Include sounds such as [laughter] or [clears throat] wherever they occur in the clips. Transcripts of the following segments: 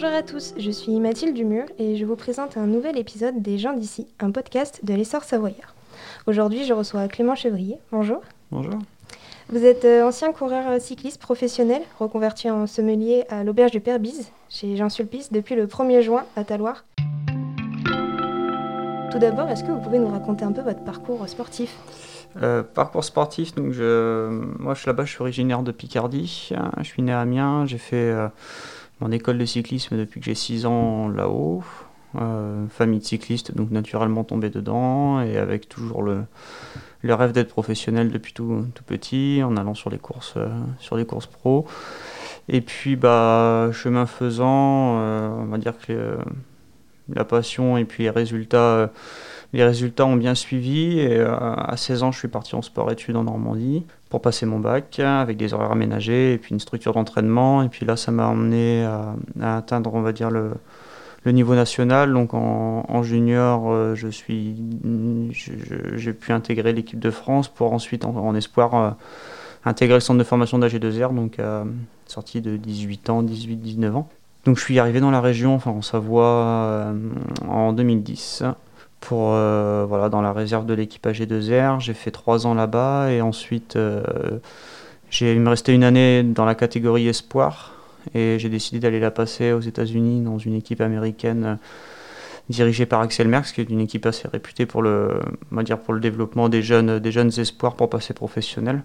Bonjour à tous, je suis Mathilde Dumur et je vous présente un nouvel épisode des gens d'ici, un podcast de l'essor savoyard. Aujourd'hui, je reçois Clément Chevrier. Bonjour. Bonjour. Vous êtes euh, ancien coureur euh, cycliste professionnel, reconverti en sommelier à l'auberge du Père Bise, chez Jean Sulpice, depuis le 1er juin à Taloir. Tout d'abord, est-ce que vous pouvez nous raconter un peu votre parcours sportif? Euh, parcours sportif, donc je, moi je suis là-bas, je suis originaire de Picardie, je suis né à Amiens, j'ai fait mon école de cyclisme depuis que j'ai 6 ans là-haut, famille de cyclistes, donc naturellement tombé dedans, et avec toujours le, rêve d'être professionnel depuis tout, petit, en allant sur les courses, euh, sur les courses pro. Et puis, bah, chemin faisant, euh, on va dire que euh, la passion et puis les résultats, les résultats ont bien suivi. Et à 16 ans, je suis parti en sport-études en Normandie pour passer mon bac avec des horaires aménagés et puis une structure d'entraînement. Et puis là, ça m'a emmené à, atteindre, on va dire, le, niveau national. Donc en, junior, euh, je suis, j'ai pu intégrer l'équipe de France pour ensuite en, espoir euh, intégrer le centre de formation d'AG2R, donc euh, sorti de 18 ans, 18-19 ans. Donc je suis arrivé dans la région, enfin en Savoie, en 2010 pour voilà dans la réserve de l'équipe AG2R. J'ai fait trois ans là-bas et ensuite j'ai il me restait une année dans la catégorie espoir et j'ai décidé d'aller la passer aux États-Unis dans une équipe américaine euh, dirigée par Axel Merckx, qui est une équipe assez réputée pour le, développement des jeunes, des jeunes espoirs pour passer professionnel.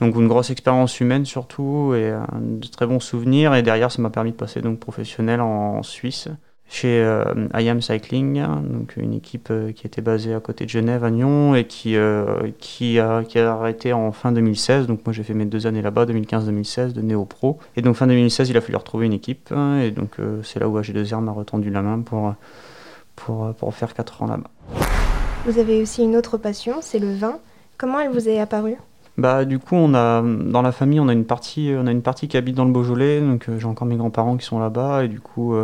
Donc une grosse expérience humaine surtout et de très bons souvenirs. Et derrière, ça m'a permis de passer donc professionnel en Suisse chez euh, IAM Cycling, donc une équipe euh, qui était basée à côté de Genève, à Nyon, et qui, euh, qui, a, qui a arrêté en fin 2016. Donc moi j'ai fait mes deux années là-bas, 2015-2016, de Néo Pro. Et donc fin 2016, il a fallu retrouver une équipe, et donc c'est là où AG2R m'a retendu la main pour, pour, pour faire 4 ans là-bas. Vous avez aussi une autre passion, c'est le vin. Comment elle vous est apparue? Bah, du coup, on a, dans la famille, on a une partie, on a une partie qui habite dans le Beaujolais, donc j'ai encore mes grands-parents qui sont là-bas, et du coup,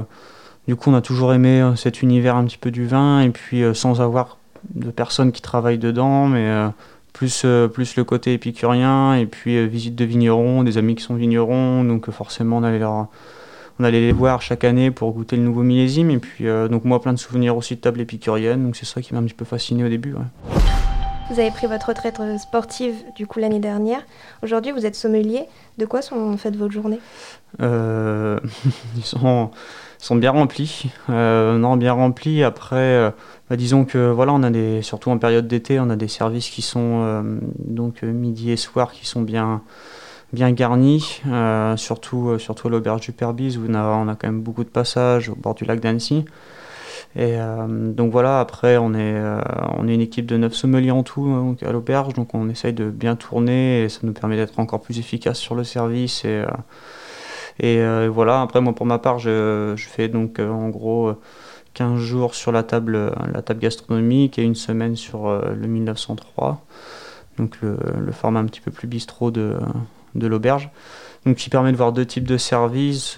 du coup, on a toujours aimé euh, cet univers un petit peu du vin, et puis euh, sans avoir de personnes qui travaillent dedans, mais euh, plus, le côté épicurien, et puis visite de vignerons, des amis qui sont vignerons, donc forcément on allait, on allait les voir chaque année pour goûter le nouveau millésime, et puis donc moi plein de souvenirs aussi de table épicurienne, donc c'est ça qui m'a un petit peu fasciné au début. Vous avez pris votre retraite sportive du coup l'année dernière. Aujourd'hui, vous êtes sommelier. De quoi sont faites vos journées? Euh, [laughs] Ils sont bien remplis. Euh, non, bien remplis. Après, euh, bah, disons que voilà, on a des, surtout en période d'été, on a des services qui sont euh, donc midi et soir qui sont bien bien garnis, surtout surtout à l'auberge du Perbise où on a quand même beaucoup de passages au bord du lac d'Annecy. Et donc voilà, après on est, on est une équipe de 9 sommeliers en tout à l'auberge, donc on essaye de bien tourner et ça nous permet d'être encore plus efficace sur le service et et euh, voilà, après moi pour ma part, je, fais donc euh, en gros 15 jours sur la table, la table gastronomique et une semaine sur euh, le 1903, donc le, format un petit peu plus bistrot de, de l'auberge, donc qui permet de voir deux types de services,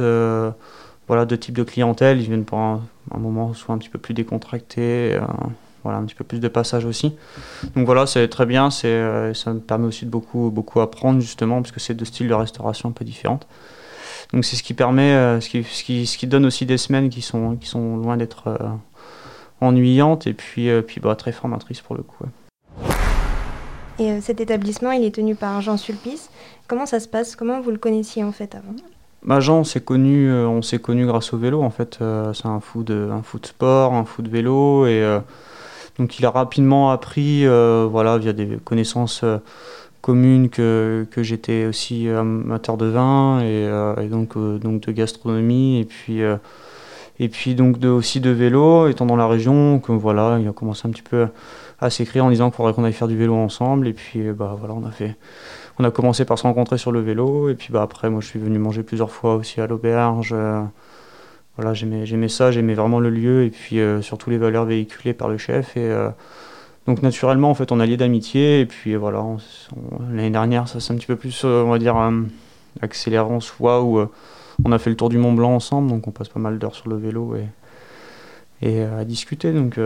voilà, deux types de clientèle, ils viennent pour un, moment soit un petit peu plus décontracté, voilà, un petit peu plus de passage aussi. Donc voilà, c'est très bien, c'est, ça me permet aussi de beaucoup, beaucoup apprendre justement, parce que c'est deux styles de restauration un peu différentes. Donc c'est ce qui permet, euh, ce, qui, ce, qui, donne aussi des semaines qui sont, qui sont loin d'être euh, ennuyantes et puis, euh, puis bah, très formatrices pour le coup. Et cet établissement, il est tenu par Jean Sulpice. Comment ça se passe? Comment vous le connaissiez en fait avant? Bah Jean, on s'est connu, on s'est connu grâce au vélo en fait. c'est un fou de, un fou de sport, un fou de vélo et donc il a rapidement appris, voilà, via des connaissances commune que, que j'étais aussi amateur de vin et, euh, donc, euh, donc de gastronomie et puis, euh, et puis donc aussi de vélo, étant dans la région, que voilà, il a commencé un petit peu à s'écrire en disant qu'il faudrait qu'on aille faire du vélo ensemble et puis bah voilà, on a fait on a commencé par se rencontrer sur le vélo et puis bah après moi je suis venu manger plusieurs fois aussi à l'auberge voilà j'aimais ça j'aimais vraiment le lieu et puis surtout les valeurs véhiculées par le chef et donc naturellement, en fait, on a lié d'amitié. Et puis voilà, l'année dernière, ça s'est un petit peu plus, euh, on va dire, euh, accéléré en soi, où euh, on a fait le tour du Mont Blanc ensemble. Donc on passe pas mal d'heures sur le vélo et, à discuter. Donc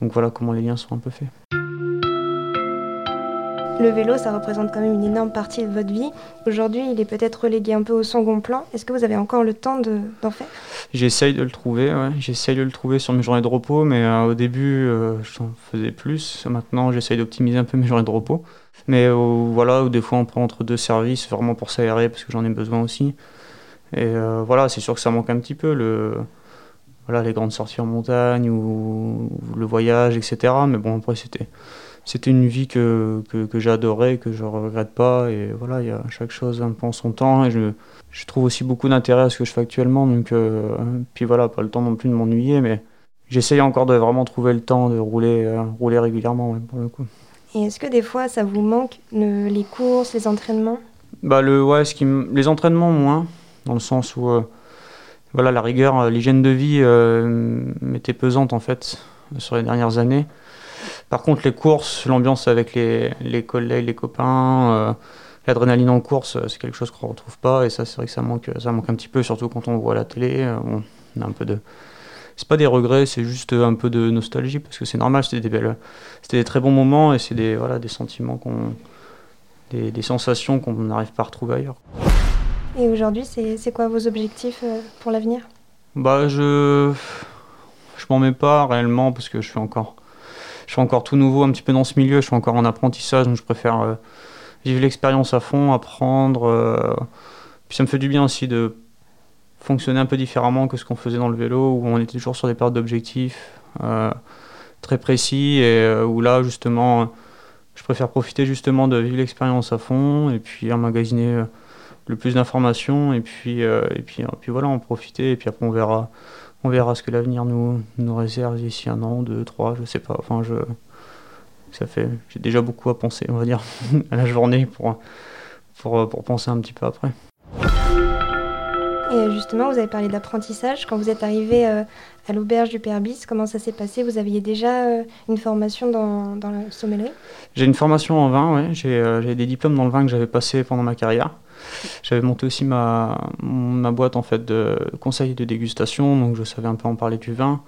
voilà comment les liens sont un peu faits. Le vélo, ça représente quand même une énorme partie de votre vie. Aujourd'hui, il est peut-être relégué un peu au second plan. Est-ce que vous avez encore le temps d'en faire? J'essaye de le trouver, j'essaye de le trouver sur mes journées de repos, mais euh, au début, euh, j'en faisais plus. Maintenant, j'essaye d'optimiser un peu mes journées de repos. Mais euh, voilà, des fois, on prend entre deux services, vraiment pour s'aérer, parce que j'en ai besoin aussi. Et voilà, c'est sûr que ça manque un petit peu, le, voilà, les grandes sorties en montagne ou le voyage, etc. Mais bon, après, c'était c'était une vie que, que, que j'adorais, que je regrette pas. Et voilà, il y a chaque chose un en son temps. Et je, je trouve aussi beaucoup d'intérêt à ce que je fais actuellement. Donc, euh, puis voilà, pas le temps non plus de m'ennuyer, mais j'essaye encore de vraiment trouver le temps de rouler, euh, rouler régulièrement pour le coup. Et est-ce que des fois ça vous manque les courses, les entraînements? Bah le, ouais, ce qui Les entraînements moins, dans le sens où euh, voilà, la rigueur, l'hygiène de vie m'était pesante en fait sur les dernières années. Par contre, les courses, l'ambiance avec les, les, collègues, les copains, euh, l'adrénaline en course, euh, c'est quelque chose qu'on ne retrouve pas. Et ça, c'est vrai que ça manque, ça manque un petit peu, surtout quand on voit la télé. Euh, on a un peu de. C'est pas des regrets, c'est juste un peu de nostalgie, parce que c'est normal, c'était des belles. C'était des très bons moments et c'est des, voilà, des sentiments qu'on. Des, des sensations qu'on n'arrive pas à retrouver ailleurs. Et aujourd'hui, c'est quoi vos objectifs pour l'avenir? Bah, je. Je m'en mets pas réellement parce que je suis encore je suis encore tout nouveau un petit peu dans ce milieu, je suis encore en apprentissage, donc je préfère euh, vivre l'expérience à fond, apprendre. Euh, puis ça me fait du bien aussi de fonctionner un peu différemment que ce qu'on faisait dans le vélo, où on était toujours sur des périodes d'objectifs euh, très précis, et où là, justement, je préfère profiter justement de vivre l'expérience à fond, et puis emmagasiner le plus d'informations, et puis, et puis, et puis voilà, en profiter, et puis après on verra on verra ce que l'avenir nous, nous réserve d'ici un an, deux, trois, je sais pas. Enfin, je, ça fait, j'ai déjà beaucoup à penser, on va dire, [laughs] à la journée pour, pour, pour penser un petit peu après. Et justement, vous avez parlé d'apprentissage. Quand vous êtes arrivé euh, à l'auberge du Père Bis, comment ça s'est passé? Vous aviez déjà euh, une formation dans, dans la sommellerie? J'ai une formation en vin, oui. Euh, j'ai des diplômes dans le vin que j'avais passé pendant ma carrière. J'avais monté aussi ma, boîte en fait de conseils de dégustation, donc je savais un peu en parler du vin,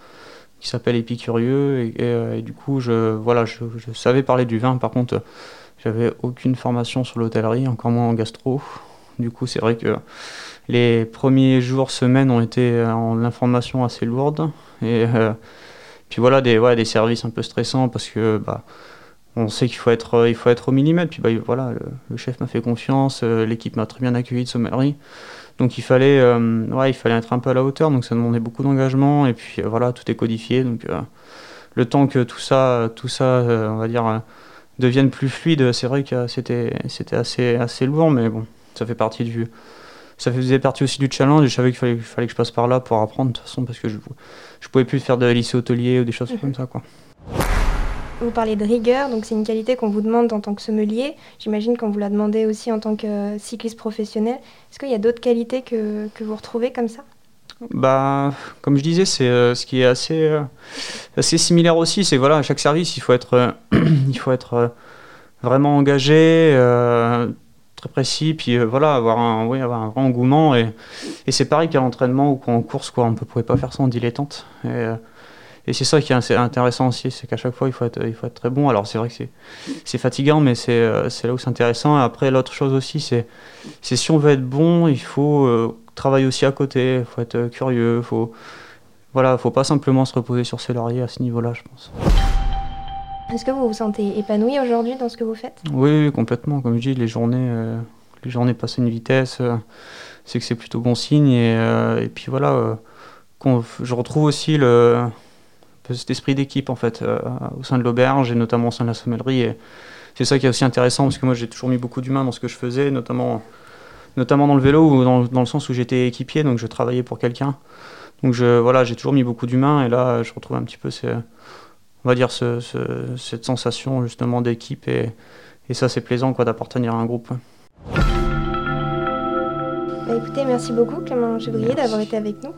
qui s'appelle Épicurieux, et, et, du coup je, voilà, je, savais parler du vin, par contre j'avais aucune formation sur l'hôtellerie, encore moins en gastro. Du coup c'est vrai que les premiers jours, semaines ont été en information assez lourde, et euh, puis voilà des, des services un peu stressants parce que bah, on sait qu'il faut être, euh, il faut être au millimètre. Puis bah, voilà, le, chef m'a fait confiance, euh, l'équipe m'a très bien accueilli de sommellerie. Donc il fallait, euh, ouais, il fallait être un peu à la hauteur, donc ça demandait beaucoup d'engagement. Et puis voilà, tout est codifié. Donc le temps que tout ça, tout ça on va dire, devienne plus fluide, c'est vrai que c'était, c'était assez, assez lourd, mais bon, ça fait partie du. Ça faisait partie aussi du challenge et je savais qu'il fallait, fallait que je passe par là pour apprendre de toute façon parce que je, je pouvais plus faire de lycée hôtelier ou des choses comme ça quoi. Vous parlez de rigueur, donc c'est une qualité qu'on vous demande en tant que sommelier. J'imagine qu'on vous la demandait aussi en tant que cycliste professionnel. Est-ce qu'il y a d'autres qualités que, que, vous retrouvez comme ça? Bah, comme je disais, c'est euh, ce qui est assez, euh, assez similaire aussi. C'est voilà, à chaque service, il faut être, euh, [clears throat] il faut être vraiment engagé, très précis, puis voilà, avoir un, oui, avoir un vrai engouement. Et, et c'est pareil qu'à l'entraînement ou en course, quoi. On ne pouvait pas faire ça en dilettante. Et, et c'est ça qui est intéressant aussi, c'est qu'à chaque fois, il faut, être, il faut être très bon. Alors c'est vrai que c'est fatigant, mais euh, c'est là où c'est intéressant. Et après, l'autre chose aussi, c'est si on veut être bon, il faut euh, travailler aussi à côté, il faut être euh, curieux, il faut... Voilà, faut pas simplement se reposer sur ses lauriers à ce niveau-là, je pense. Est-ce que vous vous sentez épanoui aujourd'hui dans ce que vous faites? Oui, complètement. Comme je dis, les journées, les journées passent à une vitesse, c'est que c'est plutôt bon signe. Et, et puis voilà, je retrouve aussi le, cet esprit d'équipe en fait euh, au sein de l'auberge et notamment au sein de la sommellerie. Et c'est ça qui est aussi intéressant parce que moi j'ai toujours mis beaucoup d'humains dans ce que je faisais, notamment, notamment dans le vélo ou dans, dans le sens où j'étais équipier, donc je travaillais pour quelqu'un. Donc je, voilà, j'ai toujours mis beaucoup d'humains et là je retrouve un petit peu ces, on va dire ce, ce, cette sensation justement d'équipe et, et ça c'est plaisant quoi d'appartenir à un groupe. Bah, écoutez, merci beaucoup Clément Chevrier d'avoir été avec nous.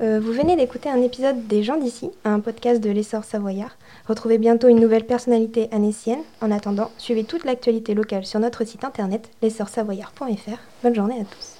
Euh, vous venez d'écouter un épisode des gens d'ici, un podcast de l'essor savoyard. Retrouvez bientôt une nouvelle personnalité anécienne. En attendant, suivez toute l'actualité locale sur notre site internet l'essorsavoyard.fr. Bonne journée à tous.